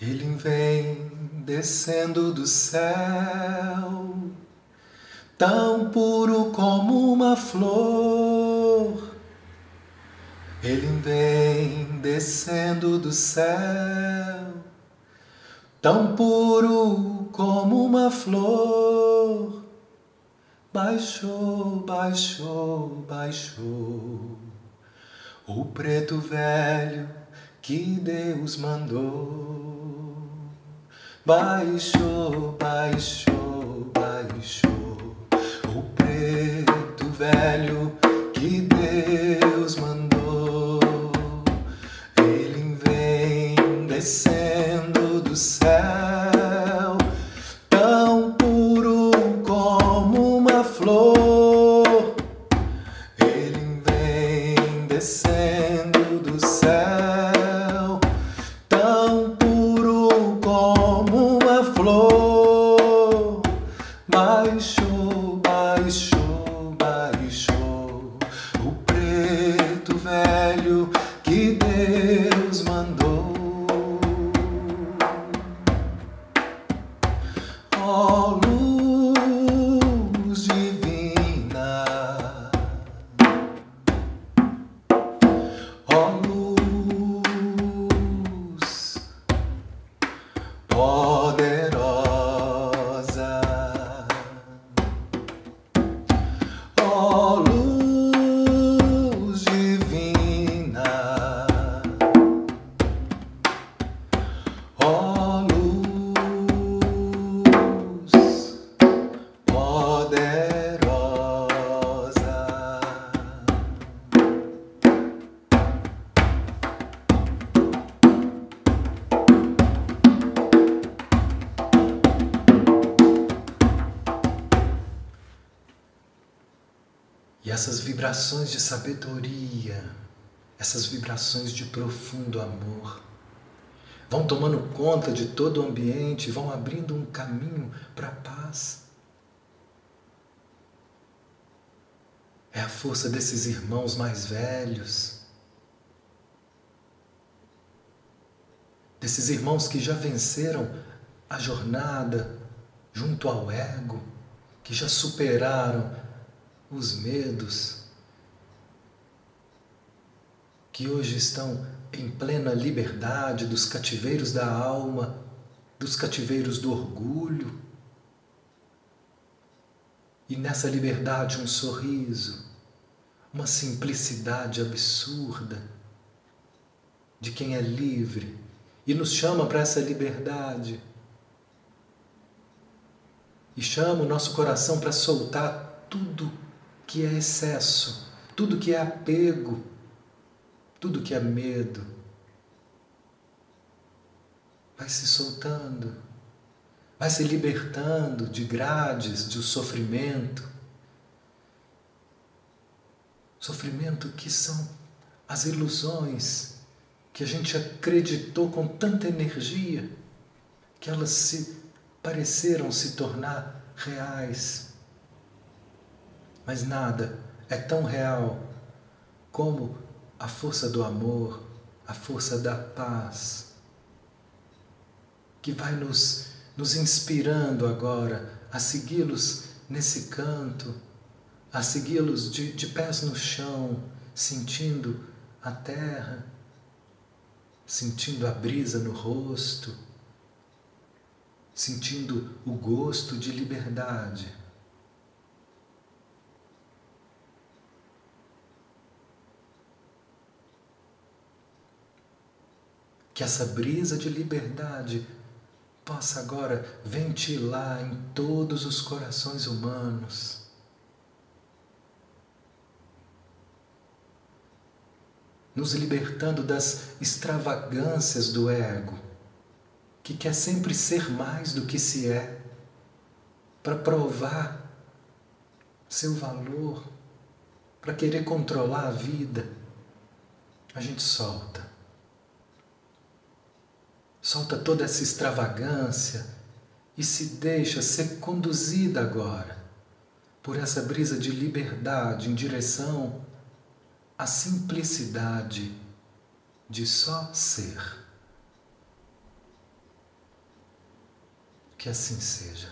Ele vem descendo do céu, tão puro como uma flor. Ele vem descendo do céu, tão puro como uma flor. Baixou, baixou, baixou o preto velho que Deus mandou. Baixou, baixou, baixou o preto velho que Deus mandou. Ele vem descendo do céu, tão puro como uma flor. Velho que Deus mandou. Ó luz divina, ó luz poderosa, essas vibrações de sabedoria, essas vibrações de profundo amor, vão tomando conta de todo o ambiente, vão abrindo um caminho para a paz. É a força desses irmãos mais velhos, desses irmãos que já venceram a jornada junto ao ego, que já superaram os medos, que hoje estão em plena liberdade dos cativeiros da alma, dos cativeiros do orgulho. E nessa liberdade um sorriso, uma simplicidade absurda de quem é livre e nos chama para essa liberdade. E chama o nosso coração para soltar tudo que é excesso, tudo que é apego, tudo que é medo. Vai se soltando, vai se libertando de grades, do sofrimento. Sofrimento que são as ilusões que a gente acreditou com tanta energia que elas se pareceram se tornar reais. Mas nada é tão real como a força do amor, a força da paz, que vai nos, nos inspirando agora a segui-los nesse canto, a segui-los de, de pés no chão, sentindo a terra, sentindo a brisa no rosto, sentindo o gosto de liberdade. Que essa brisa de liberdade possa agora ventilar em todos os corações humanos. Nos libertando das extravagâncias do ego, que quer sempre ser mais do que se é, para provar seu valor, para querer controlar a vida. A gente solta solta toda essa extravagância e se deixa ser conduzida agora por essa brisa de liberdade em direção à simplicidade de só ser. Que assim seja.